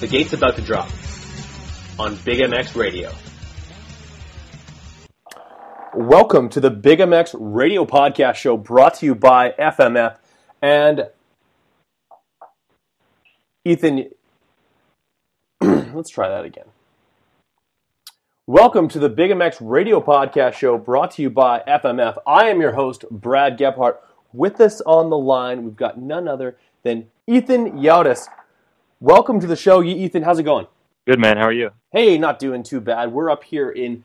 The gate's about to drop on Big MX Radio. Welcome to the Big MX Radio Podcast Show brought to you by FMF and Ethan. Let's try that again. Welcome to the Big MX Radio Podcast Show brought to you by FMF. I am your host, Brad Gebhart. With us on the line, we've got none other than Ethan Yautis. Welcome to the show, Ethan. How's it going? Good man. How are you? Hey, not doing too bad. We're up here in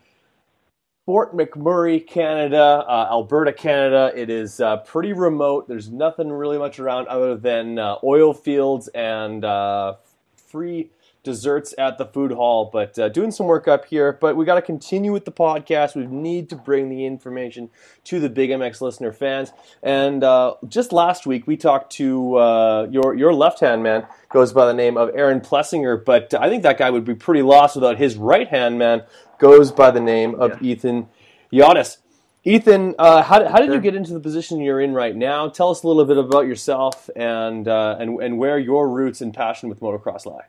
Fort McMurray, Canada, uh, Alberta, Canada. It is uh, pretty remote. There's nothing really much around other than uh, oil fields and uh, free desserts at the food hall. But uh, doing some work up here. But we got to continue with the podcast. We need to bring the information to the Big MX listener fans. And uh, just last week, we talked to uh, your your left hand man goes by the name of Aaron Plessinger. But I think that guy would be pretty lost without his right hand man goes by the name of Ethan Yautis. Ethan, uh, how, how did you get into the position you're in right now? Tell us a little bit about yourself and uh, and and where your roots and passion with motocross lie.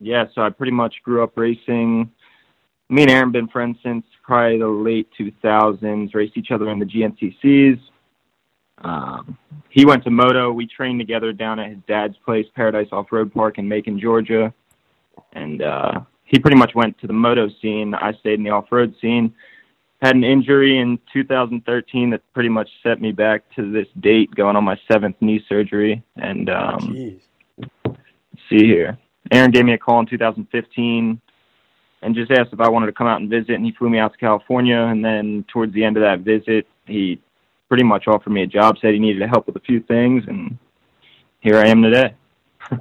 Yeah, so I pretty much grew up racing. Me and Aaron been friends since probably the late 2000s. Raced each other in the GNCCs. Um, he went to moto. We trained together down at his dad's place, Paradise Off Road Park in Macon, Georgia. And uh, he pretty much went to the moto scene. I stayed in the off road scene. Had an injury in 2013 that pretty much set me back to this date, going on my seventh knee surgery. And um, see here. Aaron gave me a call in 2015 and just asked if I wanted to come out and visit, and he flew me out to California. And then towards the end of that visit, he pretty much offered me a job, said he needed help with a few things, and here I am today.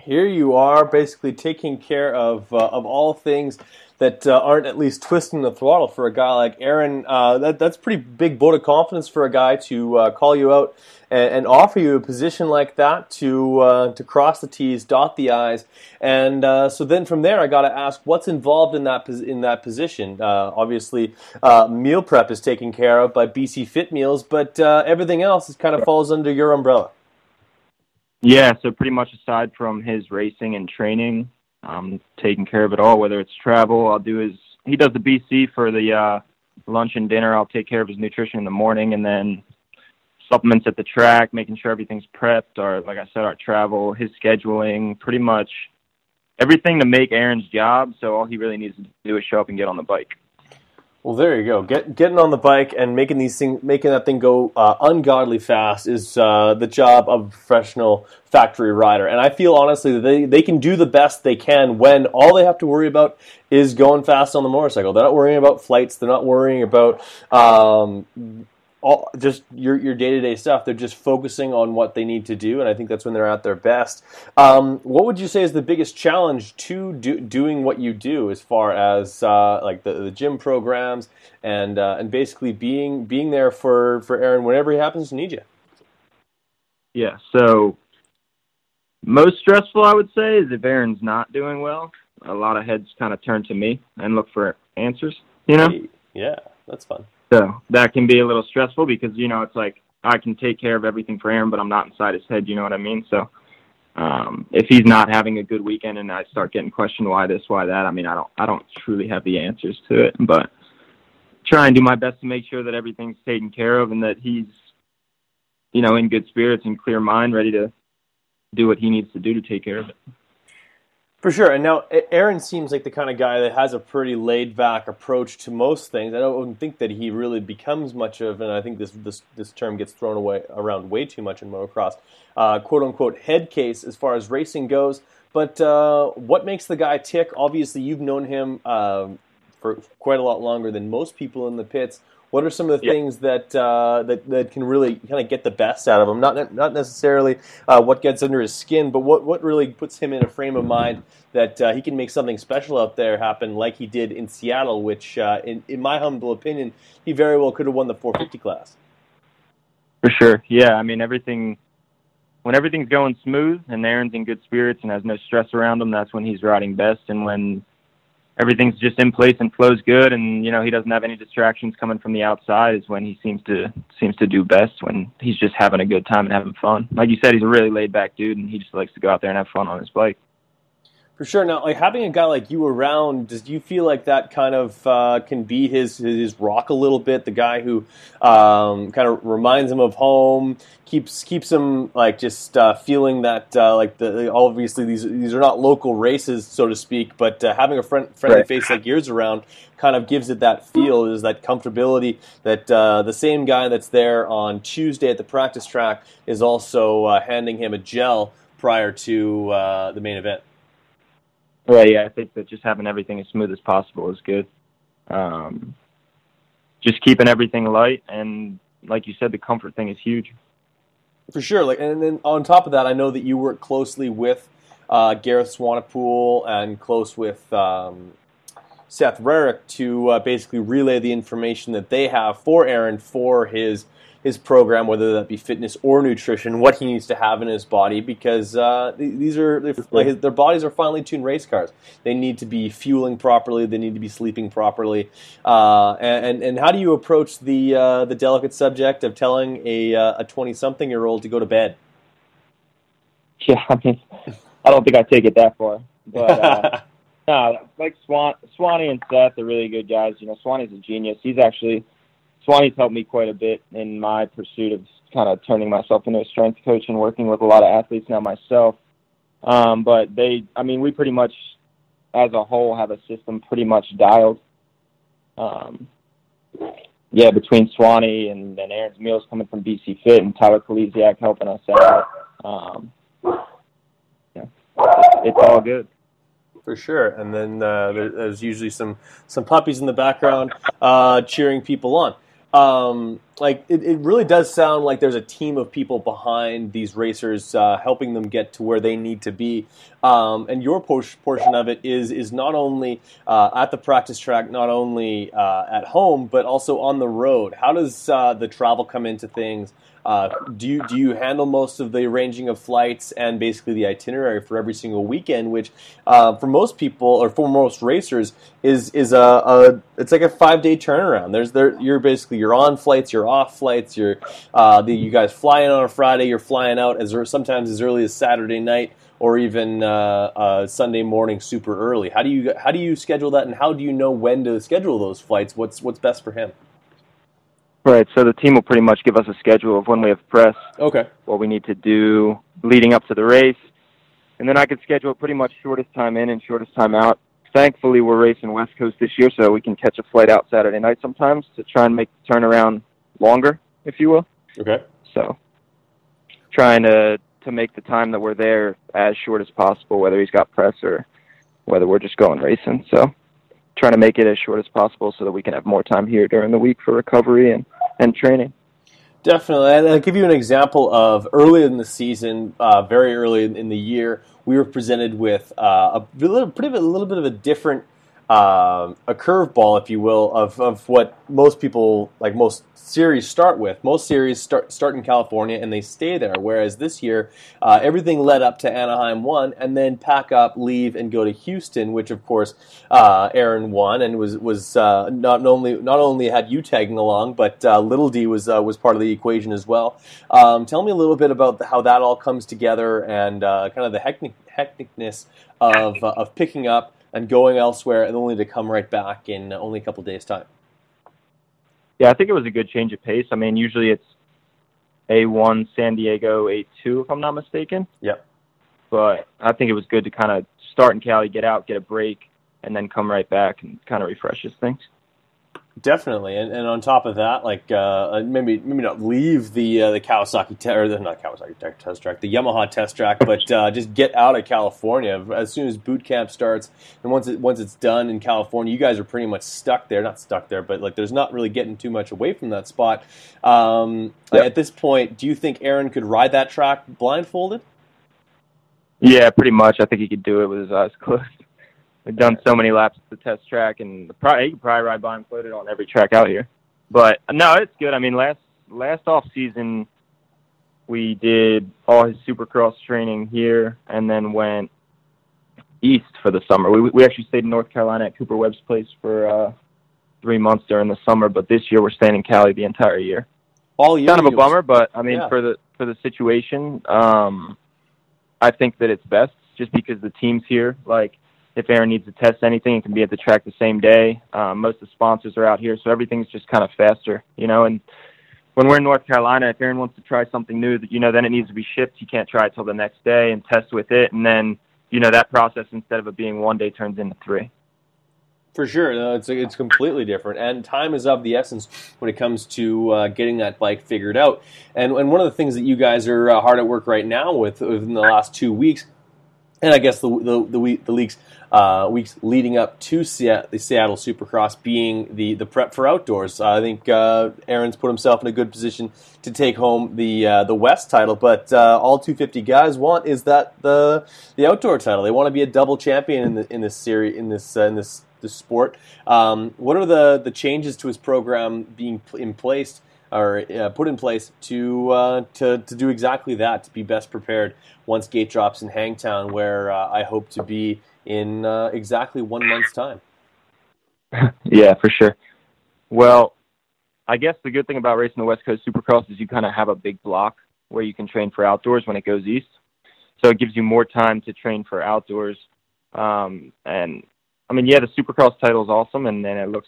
Here you are, basically taking care of uh, of all things that uh, aren't at least twisting the throttle for a guy like Aaron. Uh, that that's pretty big vote of confidence for a guy to uh, call you out and, and, offer you a position like that to uh, to cross the T's, dot the I's, and uh, so then from there, I got to ask, what's involved in that in that position? obviously, meal prep is taken care of by BC Fit Meals, but everything else is kind of falls under your umbrella. Yeah, so pretty much aside from his racing and training, um, taking care of it all. Whether it's travel, I'll do his. He does the BC for the uh, lunch and dinner. I'll take care of his nutrition in the morning, and then supplements at the track, making sure everything's prepped. Or like I said, our travel, his scheduling, pretty much everything to make Aaron's job. So all he really needs to do is show up and get on the bike. Well, there you go. Get, getting on the bike and making these things, making that thing go uh, ungodly fast is uh, the job of a professional factory rider. And I feel honestly that they, they can do the best they can when all they have to worry about is going fast on the motorcycle. They're not worrying about flights. They're not worrying about um, all just your your day to day stuff. They're just focusing on what they need to do, and I think that's when they're at their best. Um, what would you say is the biggest challenge to do, doing what you do, as far as uh, like the, the gym programs and uh, and basically being being there for for Aaron whenever he happens to need you? Yeah. So most stressful, I would say, is if Aaron's not doing well. a lot of heads kind of turn to me and look for answers. You know, yeah, that's fun. So that can be a little stressful because you know it's like I can take care of everything for Aaron, but I'm not inside his head. You know what I mean? So um, if he's not having a good weekend and I start getting questioned why this, why that, I mean I don't I don't truly have the answers to it, but try and do my best to make sure that everything's taken care of and that he's you know in good spirits and clear mind, ready to do what he needs to do to take care of it. For sure. And now Aaron seems like the kind of guy that has a pretty laid back approach to most things. I don't think that he really becomes much of, and I think this this, this term gets thrown away around way too much in motocross, uh, quote unquote head case as far as racing goes. But uh, what makes the guy tick? Obviously, you've known him um for quite a lot longer than most people in the pits. What are some of the Yeah. things that, uh, that that can really kind of get the best out of him? Not not necessarily uh, what gets under his skin, but what, what really puts him in a frame of mind that uh, he can make something special out there happen, like he did in Seattle, which, uh, in in my humble opinion, he very well could have won the 450 class. For sure. Yeah, I mean everything when everything's going smooth and Aaron's in good spirits and has no stress around him, that's when he's riding best and when everything's just in place and flows good and you know he doesn't have any distractions coming from the outside is when he seems to seems to do best when he's just having a good time and having fun. Like you said, he's a really laid back dude and he just likes to go out there and have fun on his bike. For sure. Now, like having a guy like you around, does you feel like that kind of uh, can be his his rock a little bit? The guy who um, kind of reminds him of home, keeps keeps him like just uh, feeling that uh, like the obviously these these are not local races, so to speak, but uh, having a friend, friendly Right. face like yours around kind of gives it that feel, is that comfortability that uh, the same guy that's there on Tuesday at the practice track is also uh, handing him a gel prior to uh, the main event. Right, yeah, I think that just having everything as smooth as possible is good. Um, just keeping everything light and like you said, the comfort thing is huge. For sure. Like, and then on top of that, I know that you work closely with uh, Gareth Swanepoel and close with um, Seth Rarick to uh, basically relay the information that they have for Aaron for his his program, whether that be fitness or nutrition, what he needs to have in his body, because uh, these are like his, their bodies are finely tuned race cars. They need to be fueling properly. They need to be sleeping properly. Uh, and and how do you approach the uh, the delicate subject of telling a uh, a twenty something year old to go to bed? Yeah, I mean, I don't think I take it that far, but uh, no, like Swan, Swanee and Seth are really good guys. You know, Swanee's a genius. He's actually Swanee's helped me quite a bit in my pursuit of kind of turning myself into a strength coach and working with a lot of athletes now myself. Um, but they, I mean, we pretty much, as a whole, have a system pretty much dialed. Um, yeah, between Swanee and, and Aaron's Meals coming from BC Fit and Tyler Kolesiak helping us out. Um, yeah, it's, it's all good. For sure, and then uh, there's usually some some puppies in the background uh, cheering people on. Um, like it, it really does sound like there's a team of people behind these racers, uh, helping them get to where they need to be. Um, and your por- portion of it is is not only uh, at the practice track, not only uh, at home, but also on the road. How does uh, the travel come into things? Uh, do you do you handle most of the arranging of flights and basically the itinerary for every single weekend, which uh, for most people or for most racers is is a, a it's like a five day turnaround. There's there you're basically you're on flights, you're off flights, you're uh, the, you guys fly in on a Friday, you're flying out as sometimes as early as Saturday night or even uh, uh, Sunday morning super early. How do you how do you schedule that, and how do you know when to schedule those flights? What's what's best for him? Right. So the team will pretty much give us a schedule of when we have press, Okay. what we need to do leading up to the race, and then I can schedule pretty much shortest time in and shortest time out. Thankfully, we're racing West Coast this year, so we can catch a flight out Saturday night sometimes to try and make the turnaround longer, if you will. Okay. So trying to to make the time that we're there as short as possible, whether he's got press or whether we're just going racing. So trying to make it as short as possible so that we can have more time here during the week for recovery and, and training. Definitely, and I'll give you an example of early in the season, uh, very early in, the year, we were presented with uh, a little, pretty, a little bit of a different um, a curveball, if you will, of, of what most people like most series start with. Most series start start in California and they stay there. Whereas this year, uh, everything led up to Anaheim one, and then pack up, leave, and go to Houston, which of course uh, Aaron won and was was uh, not only not only had you tagging along, but uh, Little D was uh, was part of the equation as well. Um, tell me a little bit about how that all comes together and uh, kind of the hectic, hecticness of of picking up and going elsewhere, and only to come right back in only a couple days' time. Yeah, I think it was a good change of pace. I mean, usually it's A1 San Diego, A2, if I'm not mistaken. Yep. But I think it was good to kind of start in Cali, get out, get a break, and then come right back and kind of refreshes things. Definitely, and, and on top of that, like uh, maybe maybe not leave the uh, the Kawasaki te- or the not Kawasaki te- test track, the Yamaha test track, but uh, just get out of California as soon as boot camp starts, and once it, once it's done in California, you guys are pretty much stuck there. Not stuck there, but like there's not really getting too much away from that spot. Um, Yep. At this point, do you think Aaron could ride that track blindfolded? Yeah, pretty much. I think he could do it with his eyes closed. We've done so many laps at the test track, and the probably, he could probably ride blindfolded on every track out here. But no, it's good. I mean, last last off season, we did all his Supercross training here, and then went east for the summer. We we actually stayed in North Carolina at Cooper Webb's place for uh, three months during the summer. But this year, we're staying in Cali the entire year All year, kind of a you- bummer, but I mean, Yeah. for the for the situation, um, I think that it's best just because the teams here, like if Aaron needs to test anything, it can be at the track the same day. Um, most of the sponsors are out here, so everything's just kind of faster, you know. And when we're in North Carolina, if Aaron wants to try something new, you know, then it needs to be shipped. You can't try it till the next day and test with it, and then you know that process instead of it being one day turns into three. For sure, no, it's it's completely different, and time is of the essence when it comes to uh, getting that bike figured out. And and one of the things that you guys are uh, hard at work right now with within the last two weeks, and I guess the the the, the leaks uh, weeks leading up to the Seattle Supercross being the the prep for outdoors. I think uh, Aaron's put himself in a good position to take home the uh, the West title, but uh, all 250 guys want is that the the outdoor title. They want to be a double champion in the, in this series in this uh, in this this sport. Um, what are the the changes to his program being in place or uh, put in place to uh, to to do exactly that to be best prepared once gate drops in Hangtown, where uh, I hope to be in uh, exactly one month's time. yeah, for sure. Well, I guess the good thing about racing the West Coast Supercross is you kind of have a big block where you can train for outdoors when it goes east. So it gives you more time to train for outdoors. Um, and I mean, yeah, the Supercross title is awesome, and then it looks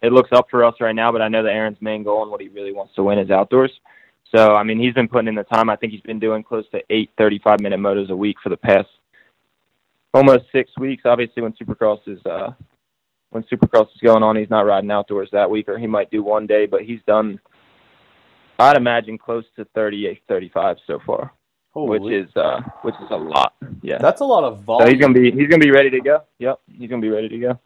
it looks up for us right now. But I know that Aaron's main goal and what he really wants to win is outdoors. So I mean, he's been putting in the time. I think he's been doing close to eight 35 minute motos a week for the past almost six weeks. Obviously, when Supercross is uh, when Supercross is going on, he's not riding outdoors that week, or he might do one day, but he's done, I'd imagine, close to 38, 35 so far, Holy, which is uh, which is a lot. Yeah. that's a lot of so volume. he's gonna be he's gonna be ready to go. Yep, he's gonna be ready to go.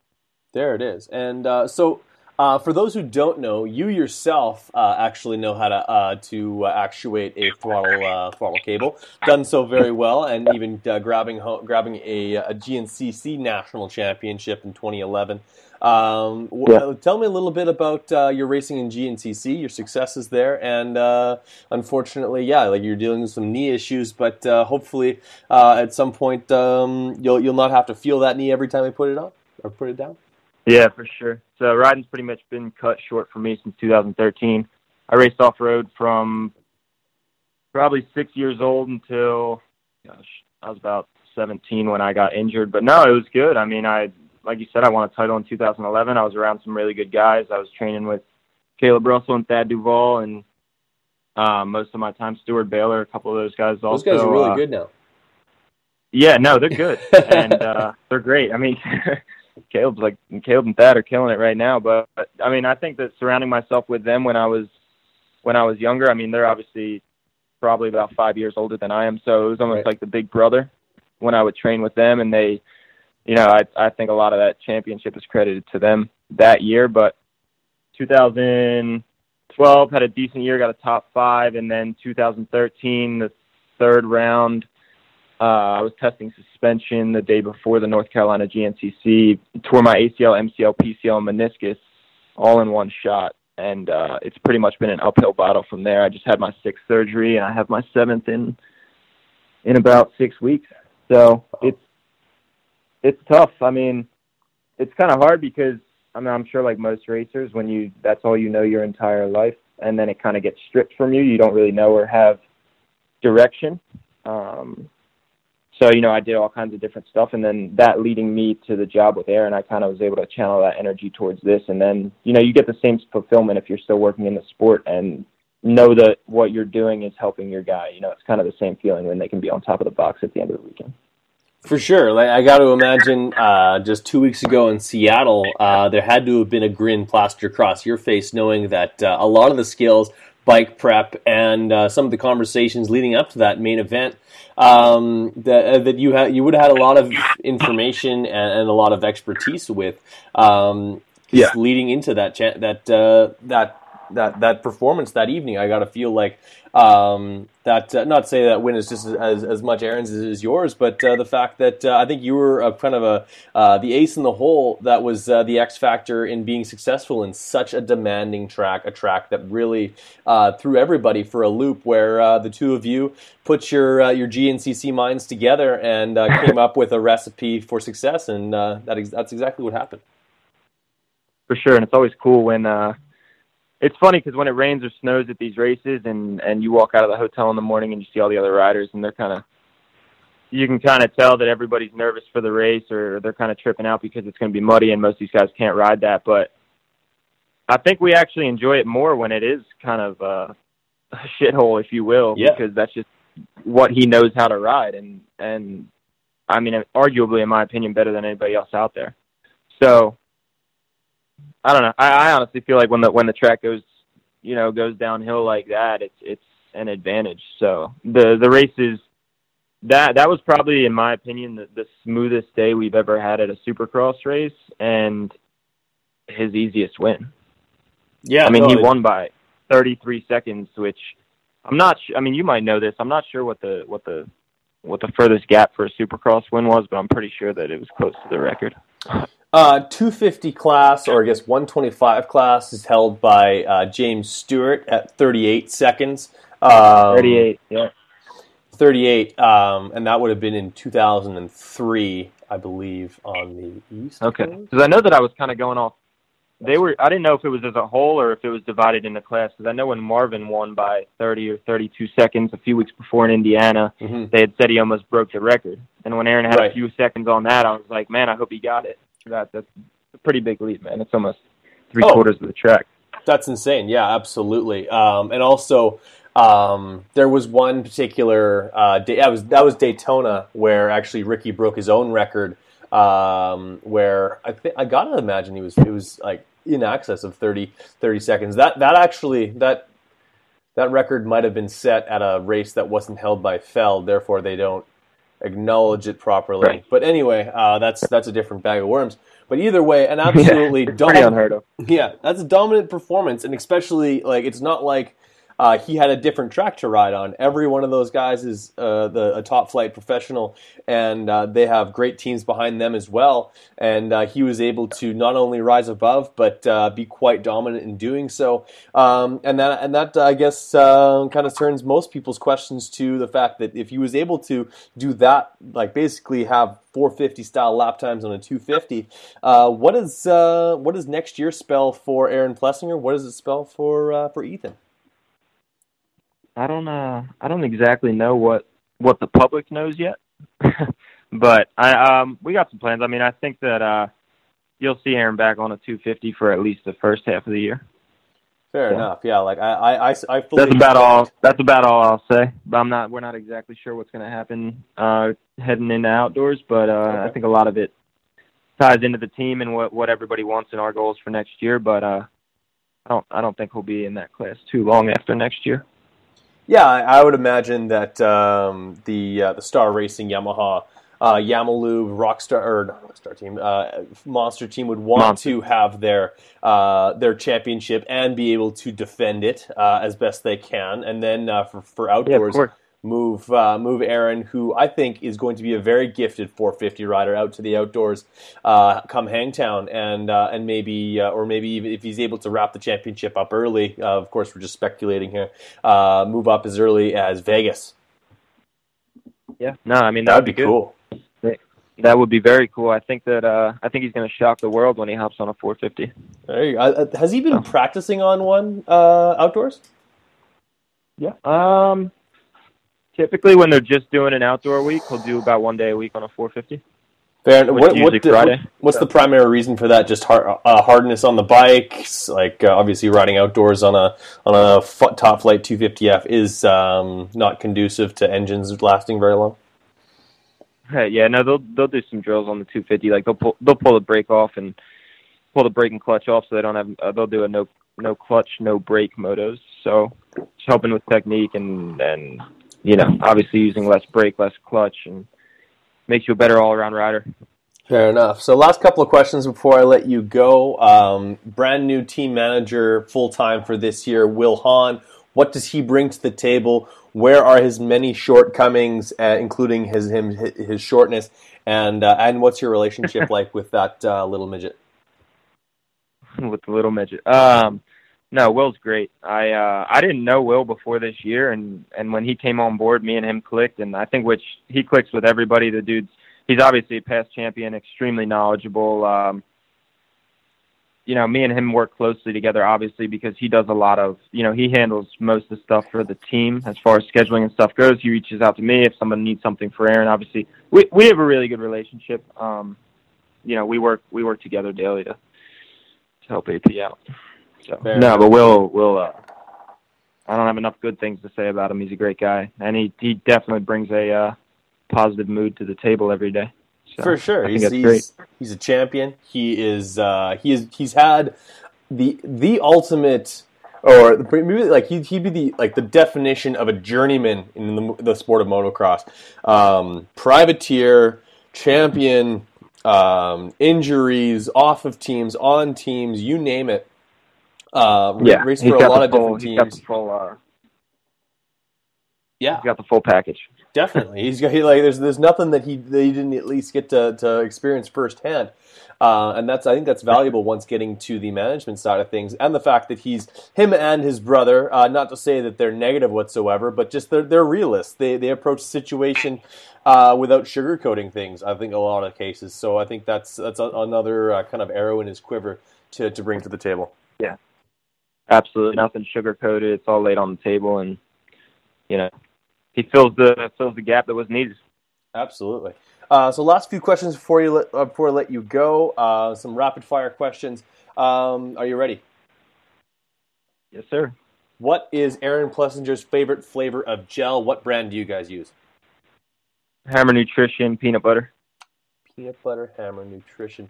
There it is. And uh, so, uh, for those who don't know, you yourself uh, actually know how to uh, to uh, actuate a throttle uh, throttle cable. Done so very well, and even uh, grabbing ho- grabbing a, a GNCC national championship in 2011. Um, w- Yeah. Tell me a little bit about uh, your racing in GNCC, your successes there, and uh, unfortunately, yeah, like you're dealing with some knee issues, but uh, hopefully, uh, at some point, um, you'll you'll not have to feel that knee every time you put it on or put it down. Yeah, for sure. So riding's pretty much been cut short for me since 2013. I raced off road from probably six years old until, gosh, I was about 17 when I got injured. But no, it was good. I mean, I like you said, I won a title in 2011. I was around some really good guys. I was training with Caleb Russell and Thad Duvall, and uh, most of my time Stuart Baylor, a couple of those guys. Those also, guys are really uh, good now. yeah, no, they're good and uh, they're great. I mean, Caleb's like Caleb and Thad are killing it right now. But, but I mean, I think that surrounding myself with them when I was when I was younger. I mean, they're obviously probably about five years older than I am, so it was almost Right. like the big brother when I would train with them, and they, you know, I I think a lot of that championship is credited to them that year. But 2012 had a decent year, got a top five, and then 2013 the third round Uh, I was testing suspension the day before the North Carolina GNCC. Tore my ACL, MCL, PCL, and meniscus all in one shot, and uh, it's pretty much been an uphill battle from there. I just had my sixth surgery, and I have my seventh in in about six weeks. So it's it's tough. I mean, it's kind of hard because I mean I'm sure like most racers, when you that's all you know your entire life, and then it kind of gets stripped from you. You don't really know or have direction. Um, so you know, I did all kinds of different stuff, and then that leading me to the job with Aaron, I kind of was able to channel that energy towards this, and then you know, you get the same fulfillment if you're still working in the sport and know that what you're doing is helping your guy. You know, it's kind of the same feeling when they can be on top of the box at the end of the weekend. For sure. Like I got to imagine, uh, just two weeks ago in Seattle, uh, there had to have been a grin plastered across your face, knowing that uh, a lot of the skills, bike prep, and uh, some of the conversations leading up to that main event, um, that uh, that you had, you would have had a lot of information and, and a lot of expertise with, um, Yeah. leading into that cha- that uh, that that that performance that evening. I got to feel like um, that. Uh, not say that win is just as as much Aaron's as yours, but uh, the fact that uh, I think you were a, kind of a uh, the ace in the hole that was uh, the X factor in being successful in such a demanding track, a track that really uh, threw everybody for a loop. Where the two of you put your your GNCC minds together and came up with a recipe for success, and that ex- that's exactly what happened. for sure. And it's always cool when it's funny because when it rains or snows at these races, and and you walk out of the hotel in the morning and you see all the other riders, and they're kind of you can kind of tell that everybody's nervous for the race, or they're kind of tripping out because it's going to be muddy, and most of these guys can't ride that. But I think we actually enjoy it more when it is kind of uh, a shithole, if you will, Yeah. because that's just what he knows how to ride, and and I mean, arguably, in my opinion, better than anybody else out there. So I don't know. I, I honestly feel like when the when the track goes, you know, goes downhill like that, it's it's an advantage. So the the races that that was probably, in my opinion, the, the smoothest day we've ever had at a Supercross race, and his easiest win. Yeah, I mean, no, he won by 33 seconds, which I'm not. Su- I mean, you might know this. I'm not sure what the what the what the furthest gap for a Supercross win was, but I'm pretty sure that it was close to the record. Uh, 250 class, or I guess 125 class, is held by uh, James Stewart at 38 seconds. Um, 38. Yeah. 38, um, and that would have been in 2003, I believe, on the East. Okay. Because I know that I was kind of going off. They were. I didn't know if it was as a whole or if it was divided into class. Because I know when Marvin won by 30 or 32 seconds a few weeks before in Indiana, Mhm. they had said he almost broke the record. And when Aaron had Right. a few seconds on that, I was like, man, I hope he got it. That that's a pretty big lead, man. It's almost three Oh. quarters of the track. That's insane. Yeah, absolutely. Um, and also, um, there was one particular uh, day. That was that was Daytona, where actually Ricky broke his own record. Um, where I think I gotta imagine he was it was like in excess of 30, 30 seconds. That that actually that that record might have been set at a race that wasn't held by Feld. Therefore, they don't acknowledge it properly. Right. But anyway, uh, that's that's a different bag of worms. But either way, an absolutely dumb, pretty unheard of. yeah, that's a dominant performance, and especially like it's not like uh, he had a different track to ride on. Every one of those guys is uh, the a top flight professional, and uh, they have great teams behind them as well. And uh, he was able to not only rise above, but uh, be quite dominant in doing so. Um, and that and that I guess uh, kind of turns most people's questions to the fact that if he was able to do that, like basically have 450 style lap times on a 250. Uh, what is uh, what does next year spell for Aaron Plessinger? What does it spell for uh, for Ethan? I don't uh I don't exactly know what what the public knows yet. but I um we got some plans. I mean, I think that uh you'll see Aaron back on a 250 for at least the first half of the year. Fair Yeah. enough. Yeah, like I I, I, I fully That's about all. That's about all I'll say. But I'm not. We're not exactly sure what's going to happen uh, heading into outdoors. But uh, I think a lot of it ties into the team and what what everybody wants and our goals for next year. But uh, I don't. I don't think he'll be in that class too long after next year. Yeah, I I would imagine that um, the uh, the Star Racing Yamaha, uh, Yamalube, Rockstar or not Rockstar team, uh, Monster team would want Monster. to have their uh, their championship and be able to defend it uh, as best they can, and then uh, for for Yeah, outdoors, course. Move uh, move Aaron, who I think is going to be a very gifted 450 rider, out to the outdoors uh, come Hangtown, and uh, and maybe uh, or maybe even if he's able to wrap the championship up early. Uh, of course, we're just speculating here. Uh, move up as early as Vegas. Yeah, no, I mean that That'd would be cool. That would be very cool. I think that uh, I think he's going to shock the world when he hops on a 450. There you go. Has he been practicing on one uh, outdoors? Yeah. Um, typically when they're just doing an outdoor week, he'll do about one day a week on a 450. Fair. What, what, what- what's the primary reason for that? Just hard, uh, hardness on the bike, like uh, obviously riding outdoors on a on a f- top flight 250F is um, not conducive to engines lasting very long. Yeah, no, they'll they'll do some drills on the 250. Like they'll pull they'll pull the brake off and pull the brake and clutch off, so they don't have. Uh, they'll do a no no clutch, no brake motos. So it's helping with technique and and you know obviously using less brake, less clutch, and makes you a better all around rider. Fair enough. So, last couple of questions before I let you go. Um, brand new team manager, full time for this year, Will Hahn. What does he bring to the table? Where are his many shortcomings, uh, including his him his shortness, and uh, and what's your relationship like with that uh, little midget? with the little midget. Um, no, Will's great. I uh, I didn't know Will before this year, and and when he came on board, me and him clicked, and I think which he clicks with everybody. The dude's he's obviously a past champion, extremely knowledgeable. Um, you know, me and him work closely together, obviously, because he does a lot of, you know, he handles most of the stuff for the team as far as scheduling and stuff goes. He reaches out to me if someone needs something for Aaron. Obviously, we we have a really good relationship. Um, you know, we work we work together daily to to help AP out. So Fair no, enough. but Will Will uh, I don't have enough good things to say about him. He's a great guy, and he he definitely brings a uh, positive mood to the table every day. So For sure, I think he's that's he's, great. he's a champion. He is uh, he is he's had the the ultimate, or maybe like he he'd be the like the definition of a journeyman in the, the sport of motocross. Um, privateer, champion, um, injuries, off of teams, on teams, you name it. Uh, Yeah, raced for a lot of full, different he's got teams. the full. Uh, Yeah, he's got the full package. Definitely, he's got he, like there's there's nothing that he that he didn't at least get to, to experience firsthand, uh, and that's I think that's valuable once getting to the management side of things, and the fact that he's him and his brother. Uh, not to say that they're negative whatsoever, but just they're they're realists. They they approach the situation uh, without sugarcoating things. I think a lot of cases. So I think that's that's a, another uh, kind of arrow in his quiver to to bring to the table. Absolutely nothing sugar coated. It's all laid on the table, and you know, he fills the fills the gap that was needed. Absolutely. Uh, so, last few questions before you let, uh, before I let you go. Uh, some rapid fire questions. Um, are you ready? Yes, sir. What is Aaron Plessinger's favorite flavor of gel? What brand do you guys use? Hammer Nutrition peanut butter. Peanut butter hammer nutrition.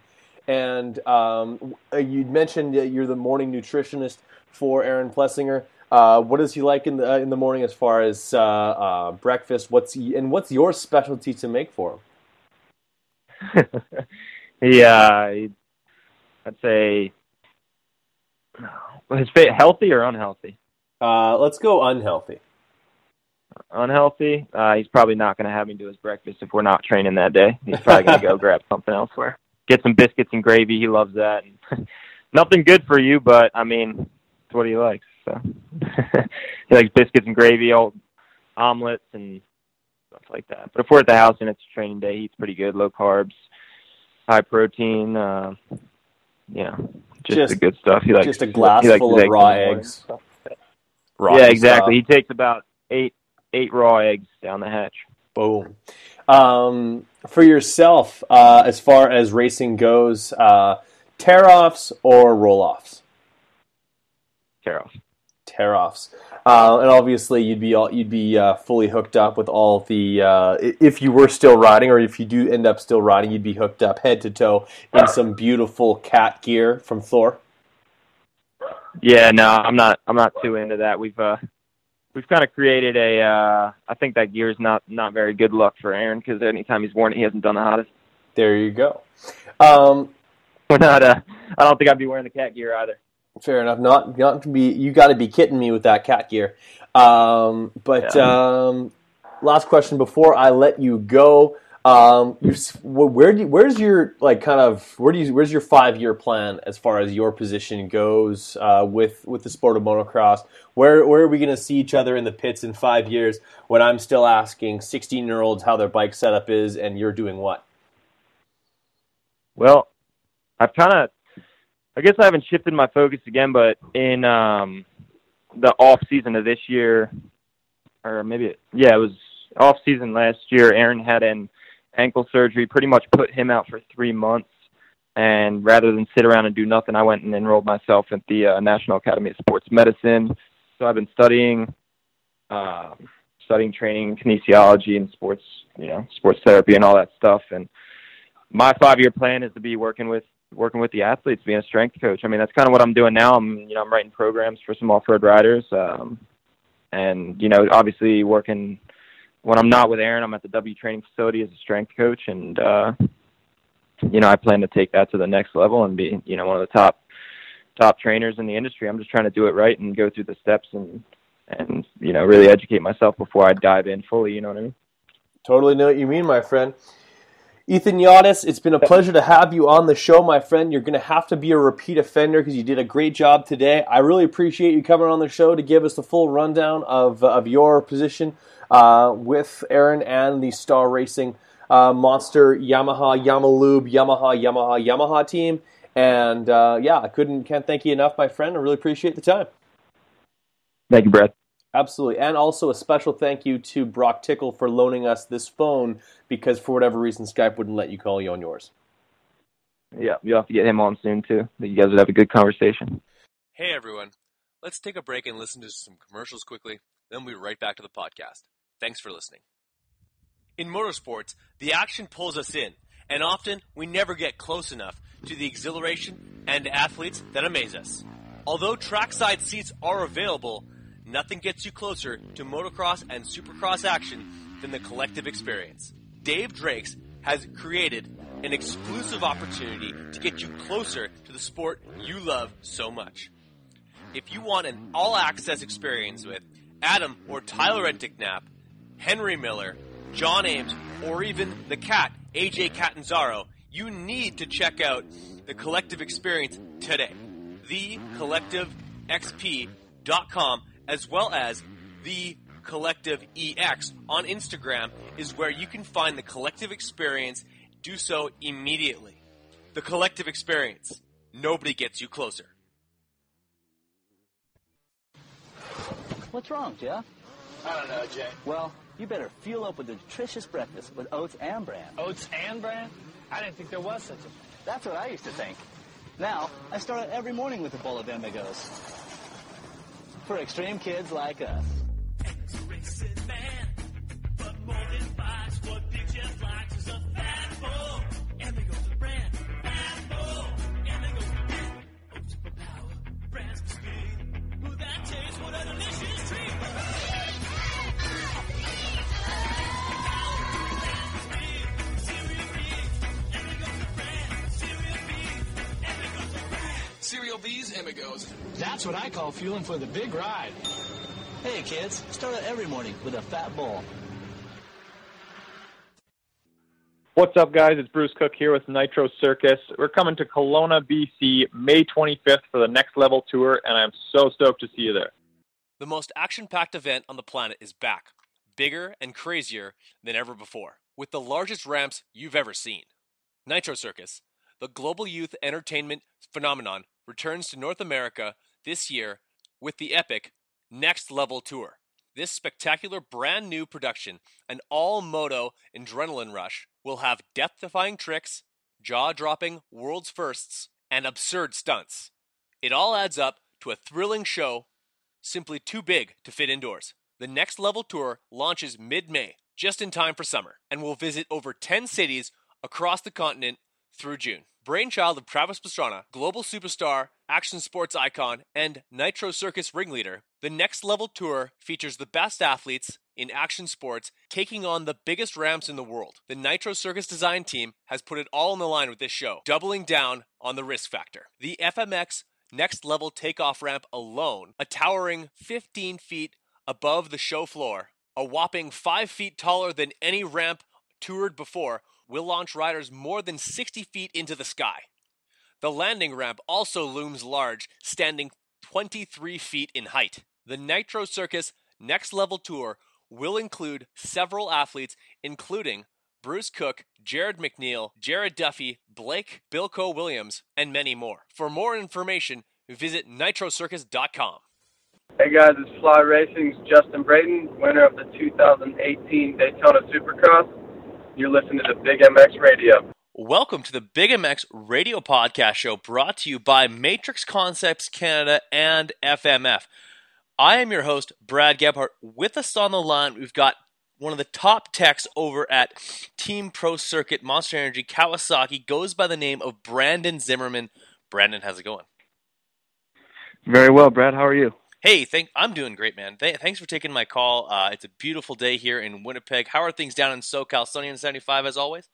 And um, uh, you mentioned that you're the morning nutritionist for Aaron Plessinger. Uh, what is he like in the uh, in the morning as far as uh, uh, breakfast? What's he, and what's your specialty to make for him? he, uh, he, I'd say, his fa- healthy or unhealthy? Uh, let's go unhealthy. Unhealthy. Uh, he's probably not going to have me do his breakfast if we're not training that day. He's probably going to go grab something elsewhere. Get some biscuits and gravy. He loves that. Nothing good for you, but I mean, it's what he likes. So he likes biscuits and gravy, old omelets and stuff like that. But if we're at the house and it's training day, he eats pretty good, low carbs, high protein. Uh, you know, just, Just- the good stuff. He likes Just a glass full of raw in the morning. eggs. yeah, exactly. style. He takes about eight eight raw eggs down the hatch. Boom. Um, for yourself, uh, as far as racing goes, uh, tear offs or roll offs? Tear off. Tear offs. Uh, and obviously, you'd be all, you'd be uh, fully hooked up with all the. Uh, if you were still riding, or if you do end up still riding, you'd be hooked up head to toe in some beautiful cat gear from Thor. Yeah, no, I'm not. I'm not too into that. We've uh, we've kind of created a. Uh, I think that gear is not not very good luck for Aaron because anytime he's worn it, he hasn't done the hottest. There you go. Um, We're not. Uh, I don't think I'd be wearing the cat gear either. Fair enough. Not not to be. You got to be kidding me with that cat gear. Um, but Yeah. um, last question before I let you go. Um, where do you, where's your like kind of where do you where's your five year plan as far as your position goes uh, with with the sport of motocross? Where where are we going to see each other in the pits in five years when I'm still asking 16 year olds how their bike setup is and you're doing what? Well, I've kind of I guess I haven't shifted my focus again, but in um, the off season of this year, or maybe yeah, it was off season last year. Aaron had an ankle surgery, pretty much put him out for three months. And rather than sit around and do nothing, I went and enrolled myself at the uh, National Academy of Sports Medicine. So I've been studying, uh, studying training, kinesiology, and sports, you know, sports therapy and all that stuff. And my five-year plan is to be working with working with the athletes, being a strength coach. I mean, that's kind of what I'm doing now. I'm, you know, I'm writing programs for some off-road riders, um, and you know, obviously working when I'm not with Aaron, I'm at the W training facility as a strength coach, and uh, you know I plan to take that to the next level and be you know one of the top top trainers in the industry. I'm just trying to do it right and go through the steps and and you know really educate myself before I dive in fully. You know what I mean? Totally know what you mean, my friend. Ethan Yadis, it's been a pleasure to have you on the show, my friend. You're going to have to be a repeat offender because you did a great job today. I really appreciate you coming on the show to give us the full rundown of, of your position uh, with Aaron and the Star Racing uh, Monster Yamaha Yamalube Yamaha Yamaha Yamaha team. And uh, yeah, I couldn't can't thank you enough, my friend. I really appreciate the time. Thank you, Brett. Absolutely. And also a special thank you to Brock Tickle for loaning us this phone because for whatever reason Skype wouldn't let you call you on yours. Yeah, you'll have to get him on soon too. You guys would have a good conversation. Hey everyone. Let's take a break and listen to some commercials quickly, then we'll be right back to the podcast. Thanks for listening. In motorsports, the action pulls us in, and often we never get close enough to the exhilaration and athletes that amaze us. Although trackside seats are available, nothing gets you closer to motocross and supercross action than the collective experience. Dave Drakes has created an exclusive opportunity to get you closer to the sport you love so much. If you want an all access experience with Adam or Tyler Enticknap, Henry Miller, John Ames, or even the cat, AJ Catanzaro, you need to check out the collective experience today. TheCollectiveXP.com as well as the Collective EX on Instagram is where you can find the collective experience. Do so immediately. The collective experience. Nobody gets you closer. What's wrong, Jeff? I don't know, Jay. Well, you better fuel up with a nutritious breakfast with oats and bran. Oats and bran? I didn't think there was such a thing. That's what I used to think. Now, I start out every morning with a bowl of Amigos. For extreme kids like us. Cereal B's Amigos. That's what I call fueling for the big ride. Hey, kids, start out every morning with a fat bowl. What's up, guys? It's Bruce Cook here with Nitro Circus. We're coming to Kelowna, BC, May 25th for the Next Level Tour, and I'm so stoked to see you there. The most action packed event on the planet is back, bigger and crazier than ever before, with the largest ramps you've ever seen. Nitro Circus, the global youth entertainment phenomenon, returns to North America this year with the epic Next Level Tour. This spectacular brand new production, an all moto adrenaline rush, will have death defying tricks, jaw dropping world's firsts, and absurd stunts. It all adds up to a thrilling show simply too big to fit indoors. The Next Level Tour launches mid May, just in time for summer, and will visit over 10 cities across the continent through June. Brainchild of Travis Pastrana, global superstar, action sports icon, and Nitro Circus ringleader, the Next Level Tour features the best athletes in action sports taking on the biggest ramps in the world. The Nitro Circus design team has put it all on the line with this show, doubling down on the risk factor. The FMX Next Level takeoff ramp alone, a towering 15 feet above the show floor, A whopping five feet taller than any ramp toured before, will launch riders more than 60 feet into the sky. The landing ramp also looms large, standing 23 feet in height. The Nitro Circus Next Level Tour will include several athletes, including Bruce Cook, Jarryd McNeil, Jared Duffy, Blake, Bilko Williams, and many more. For more information, visit nitrocircus.com. Hey guys, it's Fly Racing's Justin Brayton, winner of the 2018 Daytona Supercross. You're listening to the Big MX Radio. Welcome to the Big MX Radio Podcast Show brought to you by Matrix Concepts Canada and FMF. I am your host, Brad Gebhart. With us on the line, we've got one of the top techs over at Team Pro Circuit Monster Energy Kawasaki, goes by the name of Brandon Zimmerman. Brandon, how's it going? Very well, Brad. How are you? Hey, thank, I'm doing great, man. Th- thanks for taking my call. Uh, it's a beautiful day here in Winnipeg. How are things down in SoCal? Sunny and 75 as always?